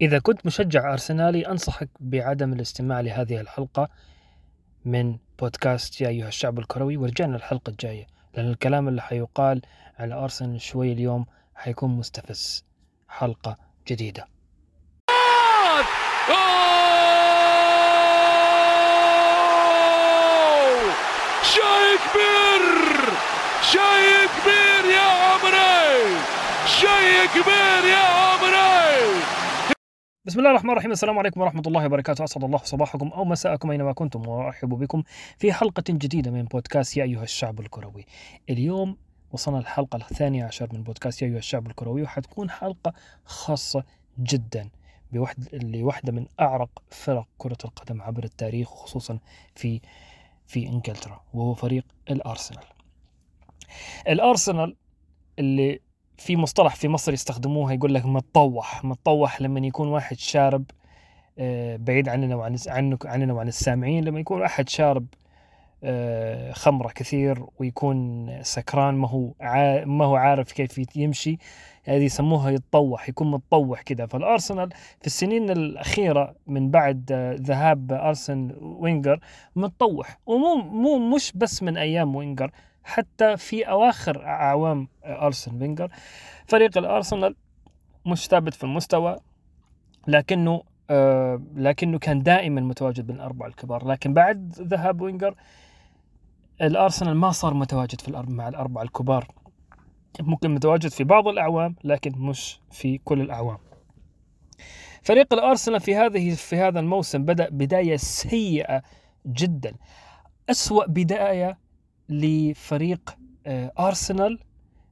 إذا كنت مشجع أرسنالي أنصحك بعدم الاستماع لهذه الحلقة من بودكاست يا أيها الشعب الكروي. ورجعنا الحلقة الجاية لأن الكلام اللي حيقال على أرسنال شوي اليوم حيكون مستفز. حلقة جديدة! شيء كبير شيء كبير يا عمري! شيء كبير يا عمري! بسم الله الرحمن الرحيم. السلام عليكم ورحمة الله وبركاته. أسعد الله صباحكم أو مساءكم أينما كنتم. وأرحب بكم في حلقة جديدة من بودكاست يا أيها الشعب الكروي. اليوم وصلنا الحلقة الثانية عشر من بودكاست يا أيها الشعب الكروي وحتكون حلقة خاصة جدا بوحد لواحدة من أعرق فرق كرة القدم عبر التاريخ وخصوصا في في إنجلترا وهو فريق الأرسنال. الأرسنال اللي في مصطلح في مصر يستخدموها يقول لك متطوح. متطوح لما يكون واحد شارب آه، بعيد عننا وعن عنك عننا وعن السامعين لما يكون احد شارب آه، خمرة كثير ويكون سكران ما هو ما هو عارف كيف يمشي هذه يسموها يتطوح يكون متطوح كذا فالأرسنال في السنين الأخيرة من بعد آه، ذهاب أرسن وينجر متطوح. ومو مو مش بس من أيام وينجر حتى في أواخر أعوام آه، أرسن فينجر. فريق الأرسنال مش ثابت في المستوى لكنه آه لكنه كان دائما متواجد بين الأربعة الكبار. لكن بعد ذهاب وينجر الأرسنال ما صار متواجد في مع الأربعة الكبار. ممكن متواجد في بعض الأعوام لكن مش في كل الأعوام. فريق الأرسنال في هذه في هذا الموسم بدأ بداية سيئة جدا. أسوأ بداية لفريق آه، أرسنال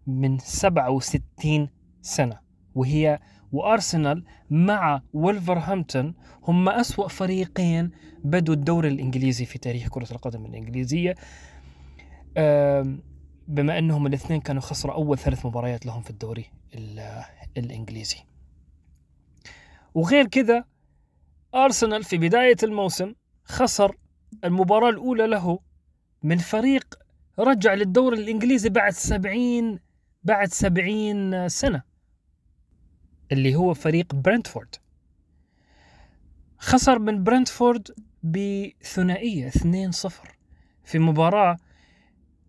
من 67 سنة وهي وأرسنال مع ولفرهامبتون هم أسوأ فريقين بدوا الدوري الإنجليزي في تاريخ كرة القدم الإنجليزية. آم، بما أنهم الاثنين كانوا خسروا أول ثلاث مباريات لهم في الدوري ال- الإنجليزي. وغير كذا أرسنال في بداية الموسم خسر المباراة الأولى له من فريق رجع للدوري الإنجليزي بعد 70 بعد 70 سنة اللي هو فريق برنتفورد. خسر من برنتفورد بثنائية 2-0 في مباراة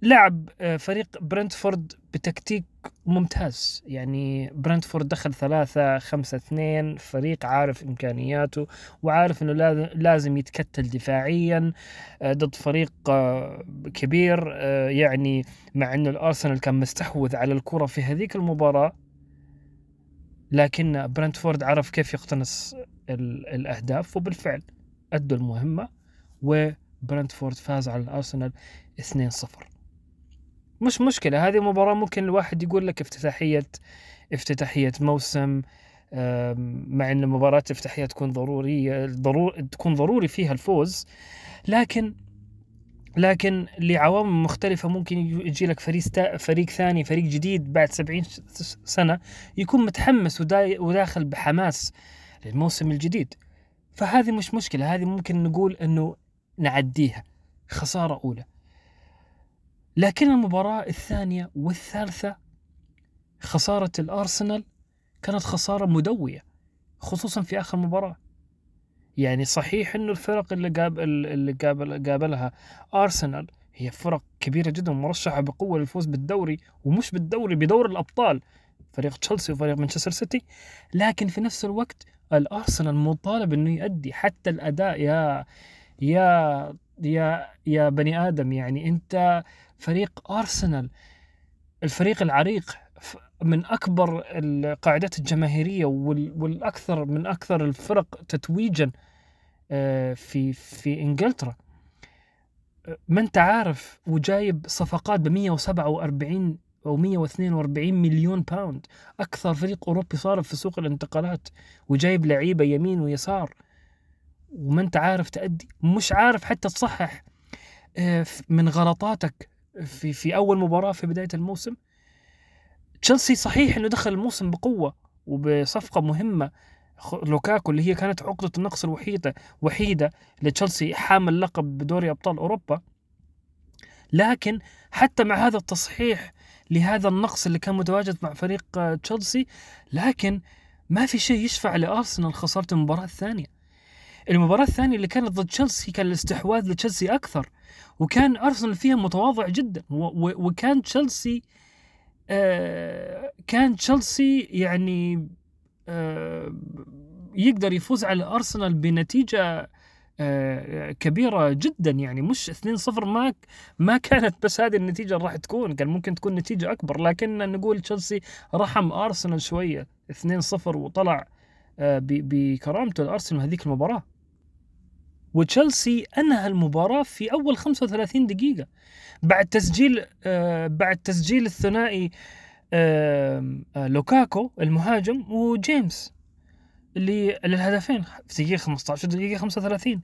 لعب آه، فريق برنتفورد بتكتيك ممتاز. يعني برنتفورد دخل ثلاثة خمسة اثنين فريق عارف إمكانياته وعارف أنه لازم- يتكتل دفاعيا آه، ضد فريق آه، كبير يعني مع أنه الأرسنال كان مستحوذ على الكرة في هذيك المباراة. لكن برنتفورد عرف كيف يقتنص ال- الأهداف وبالفعل أدوا المهمة وبرنتفورد فاز على الأرسنال 2-0 مش مشكلة هذه مباراة ممكن الواحد يقول لك افتتاحية افتتاحية موسم مع إن مباراة افتتاحية تكون ضرورية ضرور تكون ضروري فيها الفوز لكن لكن لعوامل مختلفة ممكن يجي لك فريق فريق ثاني فريق جديد بعد 70 س- سنة يكون متحمس ودا- وداخل بحماس للموسم الجديد. فهذه مش مشكلة هذه ممكن نقول إنه نعديها خسارة أولى. لكن المباراة الثانية والثالثة خسارة الأرسنال كانت خسارة مدوية خصوصا في آخر مباراة. يعني صحيح إنه الفرق اللي قابل اللي قابل قابلها أرسنال هي فرق كبيرة جدا مرشحه بقوة للفوز بالدوري ومش بالدوري بدور الأبطال. فريق تشيلسي وفريق مانشستر سيتي. لكن في نفس الوقت الأرسنال مطالب إنه يؤدي حتى الأداء. يا يا يا يا بني آدم يعني أنت فريق أرسنال. الفريق العريق من أكبر القاعدات الجماهيرية وال- والأكثر من أكثر الفرق تتويجا آه، في في إنجلترا. آه، ما انت عارف وجايب صفقات ب 147 أو 142 مليون pound أكثر فريق أوروبي صارف في سوق الانتقالات وجايب لعيبة يمين ويسار. وما انت عارف تأدي مش عارف حتى تصحح آه، من غلطاتك في في أول مباراة في بداية الموسم. تشيلسي صحيح إنه دخل الموسم بقوة وبصفقة مهمة. لوكاكو اللي هي كانت عقدة النقص الوحيدة وحيدة لتشيلسي حامل لقب بدوري أبطال أوروبا. لكن حتى مع هذا التصحيح لهذا النقص اللي كان متواجد مع فريق آه، تشيلسي لكن ما في شيء يشفع لأرسنال خسارة المباراة الثانية. المباراة الثانية اللي كانت ضد تشيلسي كان الاستحواذ لتشيلسي أكثر. وكان أرسنال فيها متواضع جدا وكان تشيلسي آه كان تشيلسي يعني آه يقدر يفوز على أرسنال بنتيجة آه، كبيرة جدا يعني مش 2-0 ما ما كانت بس هذه النتيجة راح تكون كان ممكن تكون نتيجة أكبر لكن نقول تشيلسي رحم أرسنال شوية 2-0 وطلع آه، بكرامته الأرسنال هذيك المباراة. وتشيلسي أنهى المباراة في أول 35 دقيقة. بعد تسجيل آه، بعد تسجيل الثنائي آه، آه، لوكاكو المهاجم وجيمس اللي للهدفين في دقيقة 15 دقيقة 35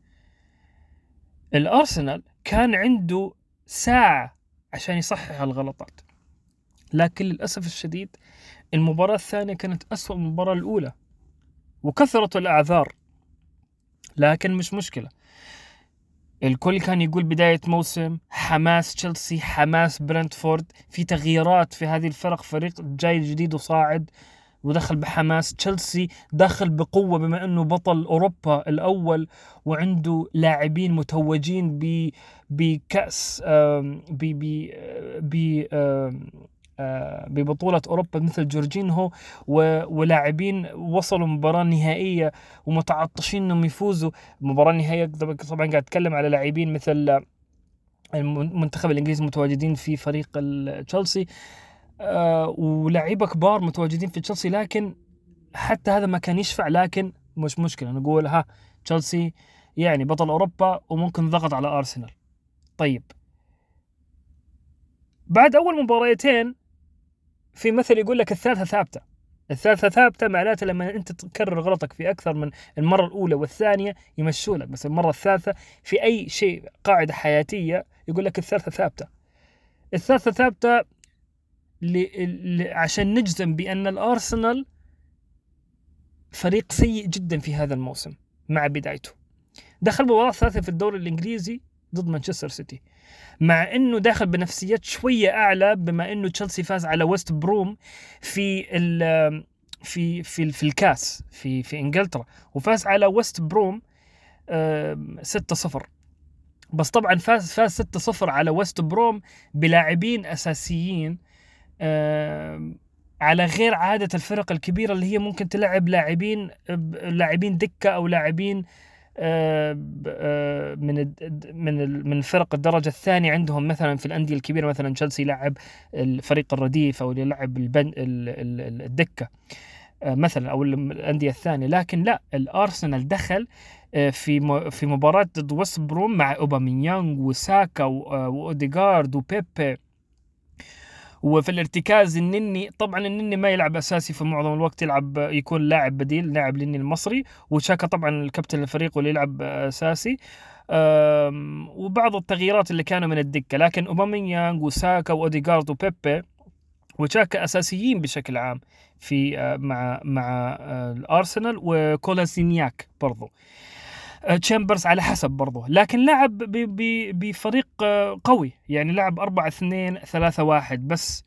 الأرسنال كان عنده ساعة عشان يصحح الغلطات لكن للأسف الشديد المباراة الثانية كانت أسوأ من المباراة الأولى وكثرت الأعذار لكن مش مشكلة. الكل كان يقول بداية موسم حماس تشيلسي حماس برنتفورد في تغييرات في هذه الفرق فريق جاي جديد وصاعد ودخل بحماس. تشيلسي دخل بقوة بما أنه بطل أوروبا الأول وعنده لاعبين متوجين بكأس آم، ب ب ب آم، آه، ببطولة أوروبا مثل جورجينهو ولاعبين وصلوا مباراة نهائية ومتعطشين إنهم يفوزوا. المباراة النهائية طبعا قاعد أتكلم على لاعبين مثل المنتخب الانجليزي متواجدين في فريق تشيلسي. آه، ولاعيبة كبار متواجدين في تشيلسي لكن حتى هذا ما كان يشفع لكن مش مشكلة. نقول ها تشيلسي يعني بطل أوروبا وممكن ضغط على أرسنال. طيب. بعد أول مباريتين في مثل يقول لك الثالثة ثابتة. الثالثة ثابتة معناته لما أنت تكرر غلطك في أكثر من المرة الأولى والثانية يمشوا لك بس المرة الثالثة في أي شيء قاعدة حياتية يقول لك الثالثة ثابتة. الثالثة ثابتة ل... عشان نجزم بأن الأرسنال فريق سيء جدا في هذا الموسم مع بدايته. دخل مباراة ثالثة في الدوري الإنجليزي ضد مانشستر سيتي. مع إنه داخل بنفسيات شوية أعلى بما إنه تشيلسي فاز على ويست بروم في ال في في في الكاس في في إنجلترا وفاز على ويست بروم آم، 6-0 بس طبعا فاز فاز 6-0 على ويست بروم بلاعبين أساسيين على غير عادة الفرق الكبيرة اللي هي ممكن تلعب لاعبين لاعبين دكة أو لاعبين من الد- من ال- من فرق الدرجة الثانية عندهم مثلا في الأندية الكبيرة مثلا تشيلسي يلعب الفريق الرديف أو يلعب البن ال- ال- ال- الدكة آه، مثلا أو الم- الأندية الثانية. لكن لا الأرسنال دخل آه، في في مباراة ضد ويست بروم مع أوباميانغ وساكا و- آه، وأوديغارد وبيبي. وفي الارتكاز النني طبعا النني ما يلعب أساسي في معظم الوقت يلعب يكون لاعب بديل لاعب للني المصري. وشاكا طبعا الكابتن الفريق واللي يلعب أساسي. وبعض التغييرات اللي كانوا من الدكه لكن أوباميانغ وساكا وأوديغارد وبيبي وشاكا أساسيين بشكل عام في آه، مع مع آه، الأرسنال. وكولاسينياك برضو. تشامبرز على حسب برضه لكن لعب بفريق آه، قوي يعني لعب 4 2 3 1 بس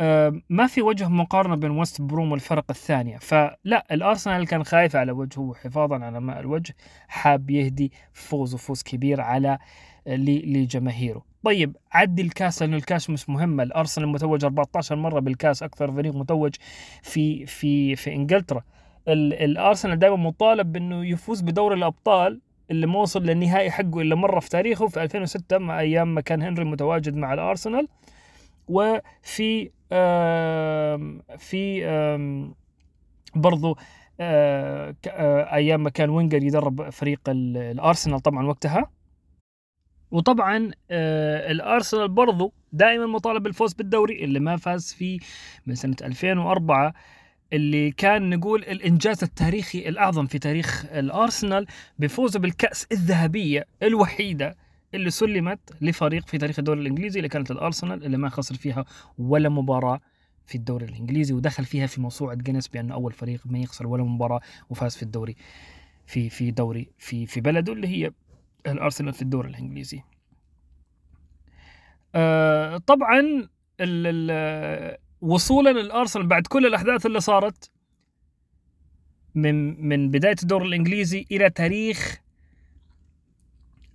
آه، ما في وجه مقارنة بين ويست بروم والفرق الثانية. فلا الأرسنال كان خايف على وجهه وحفاظا على ماء الوجه حاب يهدي فوز وفوز كبير على لجماهيره. طيب عدي الكاس لأنه الكاس مش مهمة الأرسنال متوج 14 مرة بالكاس أكثر فريق متوج في في في إنجلترا. ال- الأرسنال دائما مطالب بأنه يفوز بدوري الأبطال اللي ما وصل للنهائي حقه إلا مرة في تاريخه في 2006 مع أيام ما كان هنري متواجد مع الأرسنال. وفي آم، في آم، برضو آه، ك- آه، أيام ما كان وينجر يدرب فريق ال- الأرسنال طبعا وقتها. وطبعا آه، الأرسنال برضو دائما مطالب بالفوز بالدوري اللي ما فاز فيه من سنة 2004 اللي كان نقول الإنجاز التاريخي الأعظم في تاريخ الأرسنال بفوزه بالكأس الذهبية الوحيدة اللي سلمت لفريق في تاريخ الدوري الإنجليزي اللي كانت الأرسنال اللي ما خسر فيها ولا مباراة في الدوري الإنجليزي ودخل فيها في موسوعة جينيس بانه أول فريق ما يخسر ولا مباراة وفاز في الدوري في في دوري في في بلده اللي هي الأرسنال في الدوري الإنجليزي. آه طبعا ال ال وصولا للارسنال بعد كل الأحداث اللي صارت من من بداية الدور الإنجليزي إلى تاريخ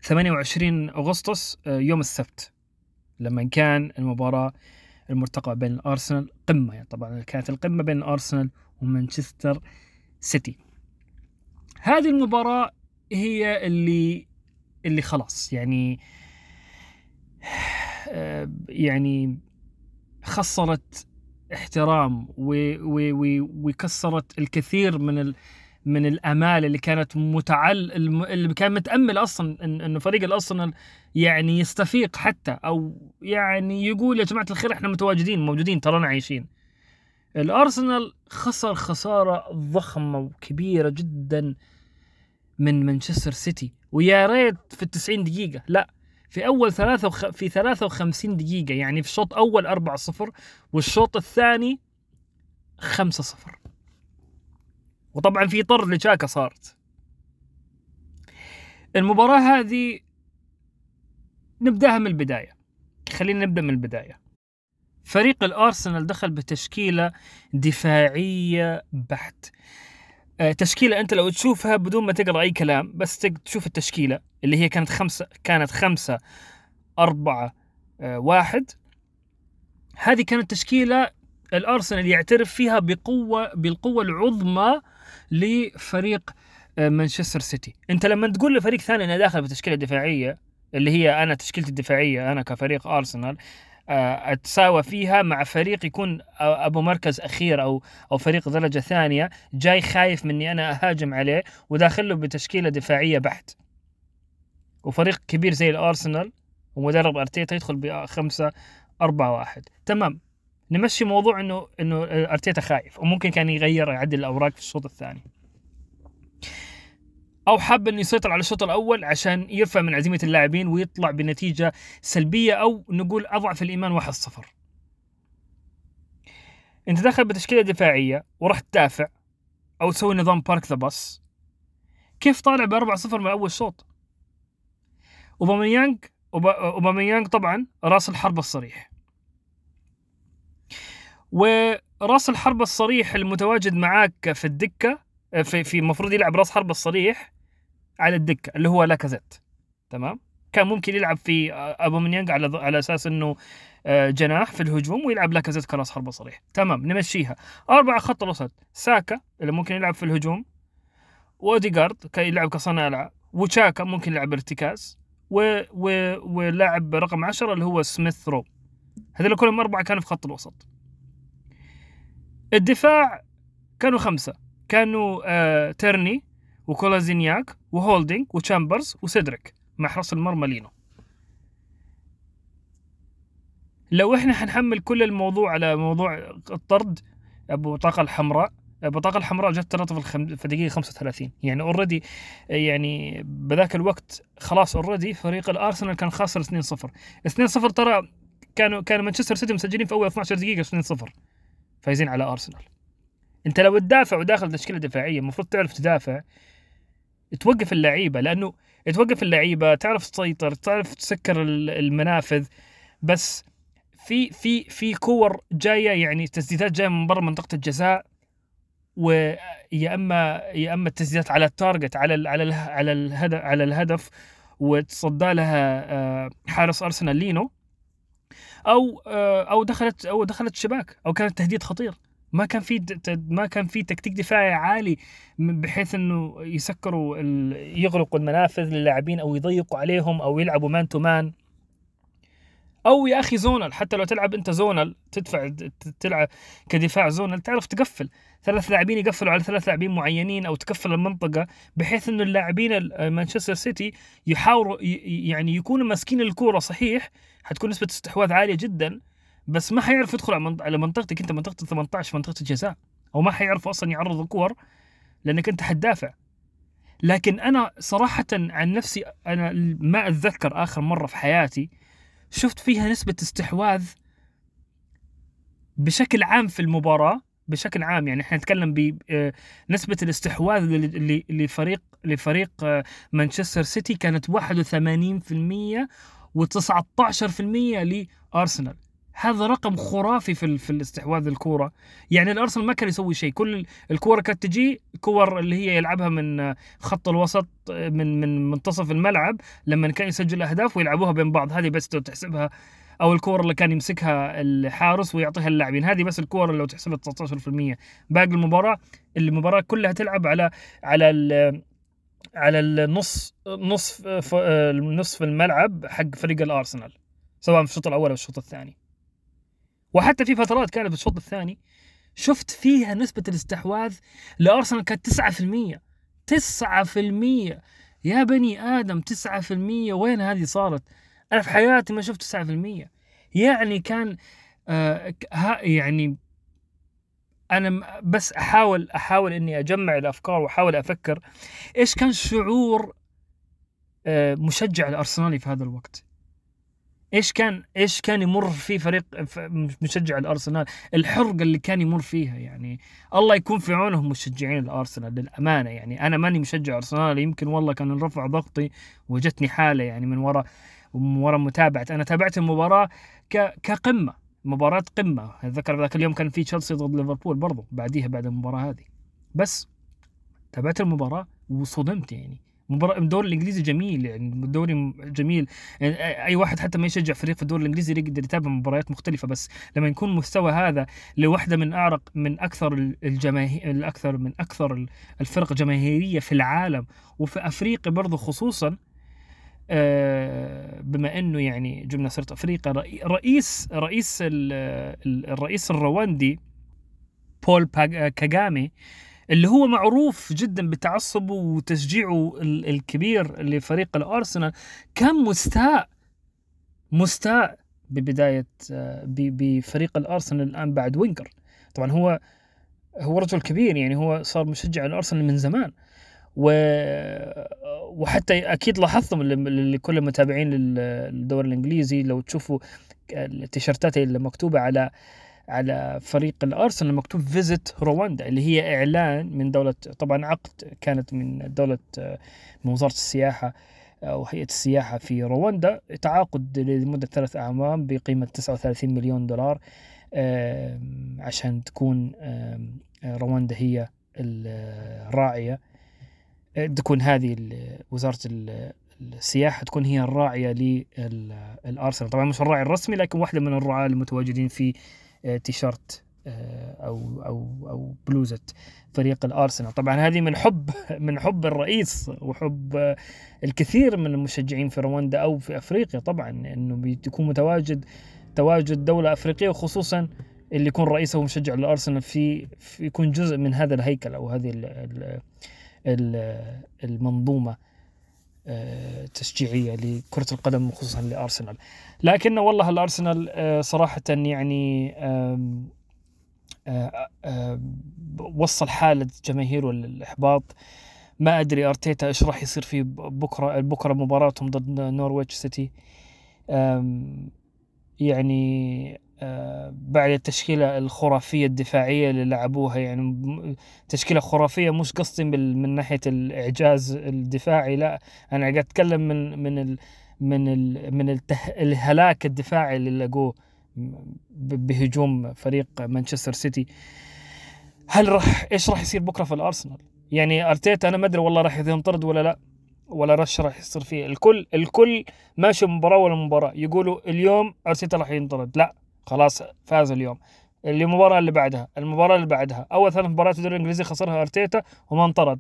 28 أغسطس آه، يوم السبت لما كان المباراة المرتقبة بين الأرسنال قمة يعني طبعا كانت القمة بين الأرسنال ومانشستر سيتي. هذه المباراة هي اللي اللي خلاص يعني آه، يعني خسرت احترام وكسرت الكثير من ال من الأمال اللي كانت متعل اللي كان متأمل أصلا إنه فريق الأرسنال يعني يستفيق حتى أو يعني يقول يا جماعة الخير إحنا متواجدين موجودين ترانا عايشين. الأرسنال خسر خسارة ضخمة وكبيرة جدا من مانشستر سيتي ويا ريت في ال 90 دقيقة لا في أول ثلاثة وخ... في 53 دقيقة يعني في الشوط الأول 4 0 والشوط الثاني 5 0 وطبعا في طرد لشاكا صارت. المباراة هذه نبدأها من البداية. خلينا نبدأ من البداية. فريق الأرسنال دخل بتشكيلة دفاعية بحت تشكيلة أنت لو تشوفها بدون ما تقرأ أي كلام بس تشوف التشكيلة اللي هي كانت خمسة كانت خمسة أربعة آه، واحد. هذه كانت تشكيلة الأرسنال يعترف فيها بقوة بالقوة العظمى لفريق آه، مانشستر سيتي. أنت لما تقول لفريق ثاني أنا داخل بتشكيله دفاعيه اللي هي أنا تشكيلتي الدفاعية أنا كفريق أرسنال آه، أتساوى فيها مع فريق يكون أبو مركز أخير أو أو فريق درجة ثانية جاي خايف مني أنا أهاجم عليه وداخل له بتشكيلة دفاعية بحت وفريق كبير زي الأرسنال ومدرب أرتيتا يدخل بخمسة أربعة واحد. تمام. نمشي موضوع انه إنه أرتيتا خايف وممكن كان يغير يعدل الأوراق في الشوط الثاني. أو حاب إنه يسيطر على الشوط الأول عشان يرفع من عزيمة اللاعبين ويطلع بنتيجة سلبية أو نقول أضعف الإيمان 1-0 أنت داخل بتشكيلة دفاعية وراح تدافع أو تسوي نظام بارك ذا باص كيف طالع ب 4-0 من أول شوط؟ أوباميانج أوباميانج طبعا راس الحرب الصريح. وراس الحرب الصريح المتواجد معاك في الدكة في في المفروض يلعب راس حرب الصريح على الدكة اللي هو لاكازيت. تمام؟ كان ممكن يلعب في أوباميانج على على أساس إنه آه، جناح في الهجوم ويلعب لاكازيت كراس حربة صريح. تمام؟ نمشيها. أربعة خط الوسط. ساكا اللي ممكن يلعب في الهجوم. واوديجارد كي يلعب كصانع ألعاب. وشاكا ممكن يلعب ارتكاز. و... و... ولاعب رقم 10 اللي هو سميث رو. هذول كلهم أربعة كانوا في خط الوسط. الدفاع كانوا خمسة. كانوا آه تيرني وكولازينياك وهولدينج وتشامبرز وسيدريك مع حرس المرمى لينو لو إحنا حنحمل كل الموضوع على موضوع الطرد ابو البطاقة الحمراء البطاقة الحمراء جت ترى في, الخم... في دقيقة 35 يعني already يعني بذاك الوقت خلاص already فريق الأرسنال كان خاسر 2-0 2-0 ترى كانوا كان مانشستر سيتي مسجلين في أول 12 دقيقة 2-0 فايزين على أرسنال. انت لو تدافع وداخل تشكيلة دفاعية المفروض تعرف تدافع توقف اللعيبة لأنه توقف اللعيبة تعرف تسيطر تعرف تسكر المنافذ. بس في في في كور جاية يعني تسديدات جاية من برا منطقة الجزاء ويا إما يا إما التسديدات على ال target على ال على ال على الهدف على الهدف وتصدى لها آه، حارس أرسنال لينو أو آه، أو دخلت أو دخلت الشباك أو كانت تهديد خطير. ما كان في ما كان في تكتيك دفاعي عالي بحيث إنه يسكروا يغلقوا المنافذ للاعبين أو يضيقوا عليهم أو يلعبوا man to man أو يا أخي zonal حتى لو تلعب أنت zonal تدفع تلعب كدفاع zonal تعرف تقفل. ثلاث لاعبين يقفلوا على ثلاث لاعبين معينين أو تقفل المنطقة بحيث إنه اللاعبين مانشستر سيتي يحاولوا يعني يكونوا ماسكين الكورة صحيح حتكون نسبة استحواذ عالية جدا. بس ما حيعرف يدخل على منطقتك انت منطقة 18 منطقة الجزاء. أو ما حيعرف أصلا يعرض الكور لأنك أنت حتدافع. لكن أنا صراحة عن نفسي أنا ما أتذكر آخر مرة في حياتي شفت فيها نسبة استحواذ بشكل عام في المباراة بشكل عام. يعني إحنا نتكلم بنسبة آه، الاستحواذ لفريق لفريق آه، مانشستر سيتي كانت 81% و19% لأرسنال. هذا رقم خرافي في في الاستحواذ الكورة. يعني الأرسنال ما كان يسوي شيء. كل الكورة كانت تجي كور اللي هي يلعبها من خط الوسط من من منتصف الملعب لما كان يسجل أهداف ويلعبوها بين بعض. هذه بس تحسبها أو الكور اللي كان يمسكها الحارس ويعطيها اللاعبين هذه بس الكور اللي لو تحسبها 19% باقي المباراة المباراة كلها تلعب على على على النص نصف نصف الملعب حق فريق الأرسنال سواء في الشوط الأول أو الشوط الثاني. وحتى في فترات كانت الشوط الثاني شفت فيها نسبة الاستحواذ لأرسنال كانت 9% 9% يا بني آدم 9% وين هذه صارت؟ أنا في حياتي ما شفت 9% يعني كان آه يعني أنا م- بس أحاول أحاول إني أجمع الأفكار وأحاول أفكر إيش كان شعور آه مشجع الأرسنالي في هذا الوقت؟ إيش كان إيش كان يمر فيه فريق مشجع الأرسنال؟ الحرقه اللي كان يمر فيها يعني. الله يكون في عونهم مشجعين الأرسنال للأمانة يعني. أنا ماني مشجع أرسنال يمكن والله كان رفع ضغطي وجتني حالة يعني من وراء من وراء متابعة. أنا تابعت المباراة كقمة مباراة قمة. أتذكر ذاك اليوم كان في تشيلسي ضد ليفربول برضو بعديها بعد المباراة هذه. بس تابعت المباراة وصدمت يعني. مباراة الدوري الإنجليزي جميل يعني الدوري جميل. يعني أي واحد حتى ما يشجع فريق في الدوري الإنجليزي يقدر يتابع مباريات مختلفة بس لما يكون مستوى هذا لواحده من اعرق من أكثر الجماهير الاكثر من أكثر الفرق جماهيرية في العالم وفي أفريقيا برضو خصوصا آه، بما إنه يعني جبنا سيره أفريقيا رئي- رئيس رئيس ال- ال- الرئيس الرواندي بول باج- كاغامي اللي هو معروف جدا بتعصبه وتشجيعه ال- الكبير لفريق الأرسنال كان مستاء مستاء ببداية آه، بفريق الأرسنال الآن بعد وينكر طبعا هو هو رجل كبير يعني هو صار مشجع الأرسنال من زمان. و وحتى أكيد لاحظتم اللي- اللي كل المتابعين لل- للدوري الإنجليزي لو تشوفوا التيشيرتات اللي مكتوبة على على فريق الأرسنال مكتوب فيزيت رواندا اللي هي إعلان من دولة طبعا عقد كانت من دولة من وزارة السياحة أو هيئه السياحة في رواندا. تعاقد لمدة ثلاث أعوام بقيمة 39 مليون دولار عشان تكون رواندا هي الراعية آه، تكون هذه ال- وزارة ال- السياحة تكون هي الراعية للارسنال طبعا مش الراعي الرسمي لكن واحدة من الرعاة المتواجدين في آه، تيشيرت آه، أو أو أو بلوزة فريق الأرسنال. طبعا هذه من حب من حب الرئيس وحب آه، الكثير من المشجعين في رواندا أو في أفريقيا. طبعا إنه بيكون متواجد تواجد دولة أفريقية وخصوصا اللي يكون رئيسه مشجع للأرسنال في, في يكون جزء من هذا الهيكل أو هذه ال ال ال المنظومة. تشجيعية لكرة القدم خصوصا لأرسنال. لكن والله الأرسنال آه، صراحة يعني آه، آه، وصل حالة جماهيره للإحباط. ما أدري أرتيتا إيش راح يصير فيه بكرة بكرة مباراتهم ضد نورويتش سيتي. يعني آه، بعد التشكيلة الخرافية الدفاعية اللي لعبوها يعني تشكيلة خرافية مش قصدي من ناحية الإعجاز الدفاعي لا أنا قاعد أتكلم من من ال من ال من الته الهلاك الدفاعي اللي لقوه بهجوم فريق مانشستر سيتي. هل راح إيش راح يصير بكرة في الأرسنال؟ يعني أرتيتا أنا ما أدري والله راح ينطرد ولا لا ولا رش راح يصير فيه. الكل الكل ماشي مباراة ولا مباراة يقولوا اليوم أرتيتا راح ينطرد لا. خلاص فاز اليوم. المباراه اللي بعدها. المباراة اللي بعدها. أول ثلاث مباريات في الدوري الإنجليزي خسرها أرتيتا وما انطرد.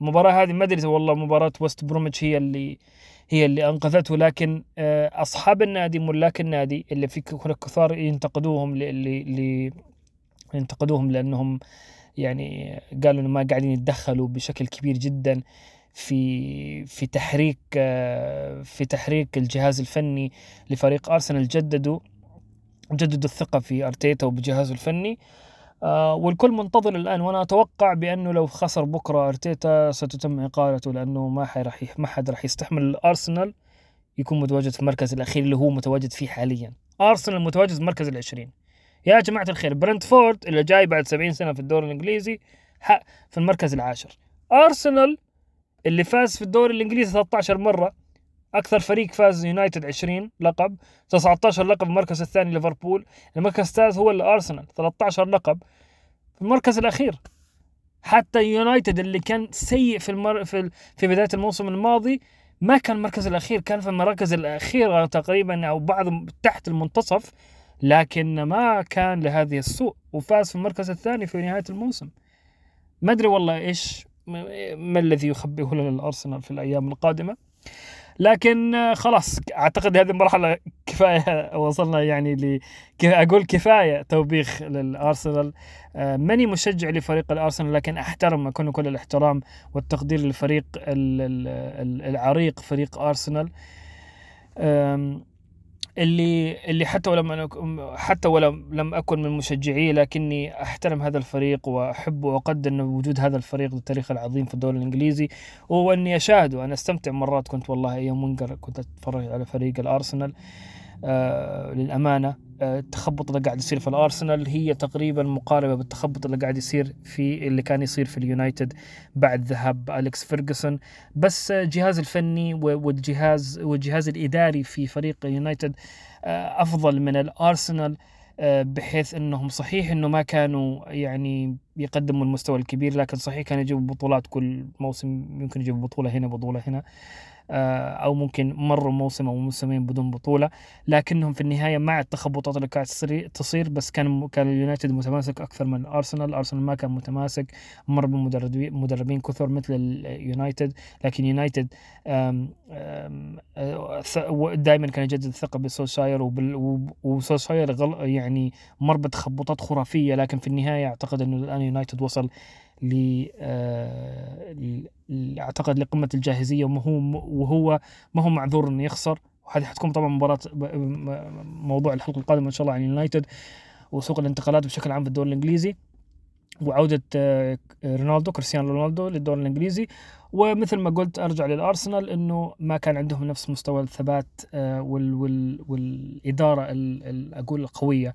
المباراة هذه ما أدري والله مباراة وست بروميتش هي اللي هي اللي أنقذته لكن آه، أصحاب النادي ملاك النادي اللي في كثار ينتقدوهم ل- ل- ينتقدوهم لأنهم يعني قالوا إنه ما قاعدين يتدخلوا بشكل كبير جدا في في تحريك آه، في تحريك الجهاز الفني لفريق أرسنال. جددوا جددوا الثقة في أرتيتا وبجهازه الفني. آه، والكل منتظر الآن وأنا أتوقع بأنه لو خسر بكرة أرتيتا ستتم إقالته لأنه ما راح ما حد راح يستحمل الأرسنال يكون متواجد في المركز الأخير اللي هو متواجد فيه حاليا. أرسنال متواجد في المركز العشرين. يا جماعة الخير برنتفورد اللي جاي بعد 70 سنة في الدوري الإنجليزي ح- في المركز العاشر. أرسنال اللي فاز في الدوري الإنجليزي 13 مرة أكثر فريق فاز يونايتد 20 لقب 19 لقب المركز الثاني ليفربول. المركز الثالث هو الأرسنال 13 لقب. في المركز الأخير حتى يونايتد اللي كان سيء في المر... في, ال... في بداية الموسم الماضي ما كان المركز الأخير كان في المراكز الأخيرة تقريبا أو بعض تحت المنتصف لكن ما كان لهذه السوء وفاز في المركز الثاني في نهاية الموسم. ما أدري والله إيش ما الذي يخبئه لنا الأرسنال في الأيام القادمة. لكن آه، خلاص أعتقد هذه المرحلة كفاية. وصلنا يعني ل أقول كفاية توبيخ للأرسنال. آه، ماني مشجع لفريق الأرسنال لكن أحترم كل كل الاحترام والتقدير للفريق العريق فريق أرسنال. اللي اللي حتى ولم حتى ولم لم أكن من مشجعيه لكني أحترم هذا الفريق وأحب وأقدر وجود هذا الفريق التاريخ العظيم في الدوري الإنجليزي. وأني اشاهده أنا أستمتع مرات كنت والله أيام فينجر كنت أتفرج على فريق الأرسنال. آه للأمانة. آه التخبط اللي قاعد يصير في الأرسنال هي تقريبا مقاربة بالتخبط اللي قاعد يصير في اللي كان يصير في اليونايتد بعد ذهاب أليكس فيرجسون بس الجهاز الفني والجهاز والجهاز الإداري في فريق اليونايتد آه أفضل من الأرسنال آه، بحيث إنهم صحيح إنه ما كانوا يعني يقدموا المستوى الكبير لكن صحيح كانوا يجيبوا بطولات كل موسم يمكن يجيبوا بطولة هنا بطولة هنا. آه، أو ممكن مروا موسم أو موسمين بدون بطولة لكنهم في النهاية مع التخبطات اللي كانت تصير بس كان كان اليونايتد متماسك أكثر من الارسنال الارسنال ما كان متماسك مر بمدربين مدربين كثر مثل اليونايتد لكن يونايتد دائما كان يجدد الثقة بسولشاير وسولشاير يعني مر بتخبطات خرافية لكن في النهاية أعتقد إنه الآن يونايتد وصل أعتقد لقمة الجاهزية وما هو وهو ما هو معذور إنه يخسر. وهذه حتكون طبعا مباراة موضوع الحلقة القادمة إن شاء الله عن يونايتد وسوق الانتقالات بشكل عام في الدوري الإنجليزي. وعودة آه، رونالدو كريستيانو رونالدو للدوري الإنجليزي. ومثل ما قلت أرجع للأرسنال إنه ما كان عندهم نفس مستوى الثبات آه، والإدارة أقول القوية.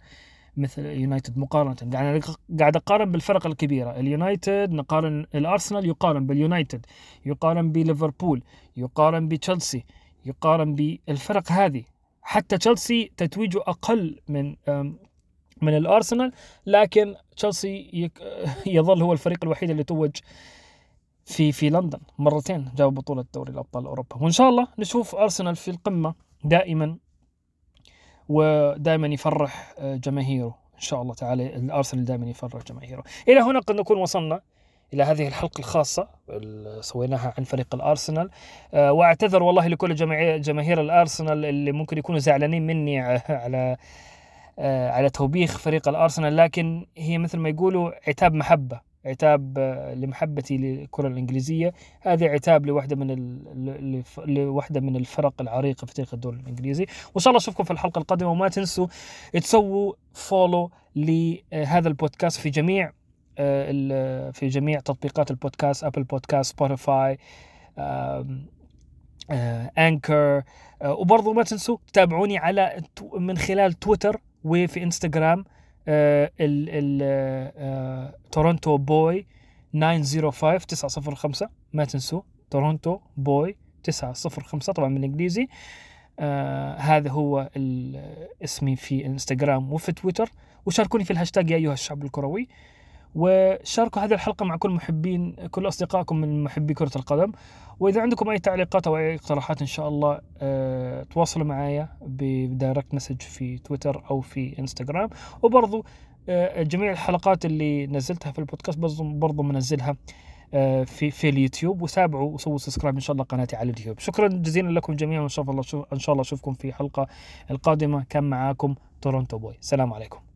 مثل يونايتد مقارنة. قاعد قاعد أقارن بالفرق الكبيرة. اليونايتد نقارن الأرسنال يقارن باليونايتد يقارن بليفربول يقارن بتشيلسي يقارن بالفرق هذه. حتى تشيلسي تتويجه أقل من من الأرسنال لكن تشيلسي يظل هو الفريق الوحيد اللي توج في في لندن مرتين جاب بطولة دوري الأبطال أوروبا. وإن شاء الله نشوف أرسنال في القمة دائما ودائما يفرح آه، جماهيره. إن شاء الله تعالى الأرسنال دائما يفرح جماهيره. إلى هنا قد نكون وصلنا إلى هذه الحلقة الخاصة اللي سويناها عن فريق الأرسنال. آه، وأعتذر والله لكل جماهير الأرسنال اللي ممكن يكونوا زعلانين مني على آه، على توبيخ فريق الأرسنال لكن هي مثل ما يقولوا عتاب محبة. عتاب آه، لمحبتي للكرة الإنجليزية. هذه عتاب لواحدة من ال... لواحدة من الفرق العريقة في تاريخ الدوري الإنجليزي. وإن شاء الله أشوفكم في الحلقة القادمة. وما تنسوا تسووا follow لهذا البودكاست في جميع آه، في جميع تطبيقات البودكاست أبل بودكاست سبوتيفاي أنكر وبرضو ما تنسوا تتابعوني على من خلال تويتر وفي انستغرام آه، ال ال آه، تورونتو بوي 905 905 ما تنسوا تورونتو بوي 905 طبعا بالانجليزي آه هذا هو اسمي في الإنستغرام وفي تويتر. وشاركوني في الهاشتاج يا أيها الشعب الكروي. وشاركوا هذه الحلقة مع كل محبين كل أصدقائكم من محبي كرة القدم. وإذا عندكم أي تعليقات أو أي اقتراحات إن شاء الله أه تواصلوا معايا ب direct message في تويتر أو في إنستغرام. وبرضو أه جميع الحلقات اللي نزلتها في البودكاست برضو منزلها أه في في اليوتيوب. وتابعوا وسووا subscribe إن شاء الله قناتي على اليوتيوب. شكرا جزيلا لكم جميعا. وإن شاء الله إن شاء الله أشوفكم في حلقة القادمة. كان معاكم تورونتو بوي. السلام عليكم.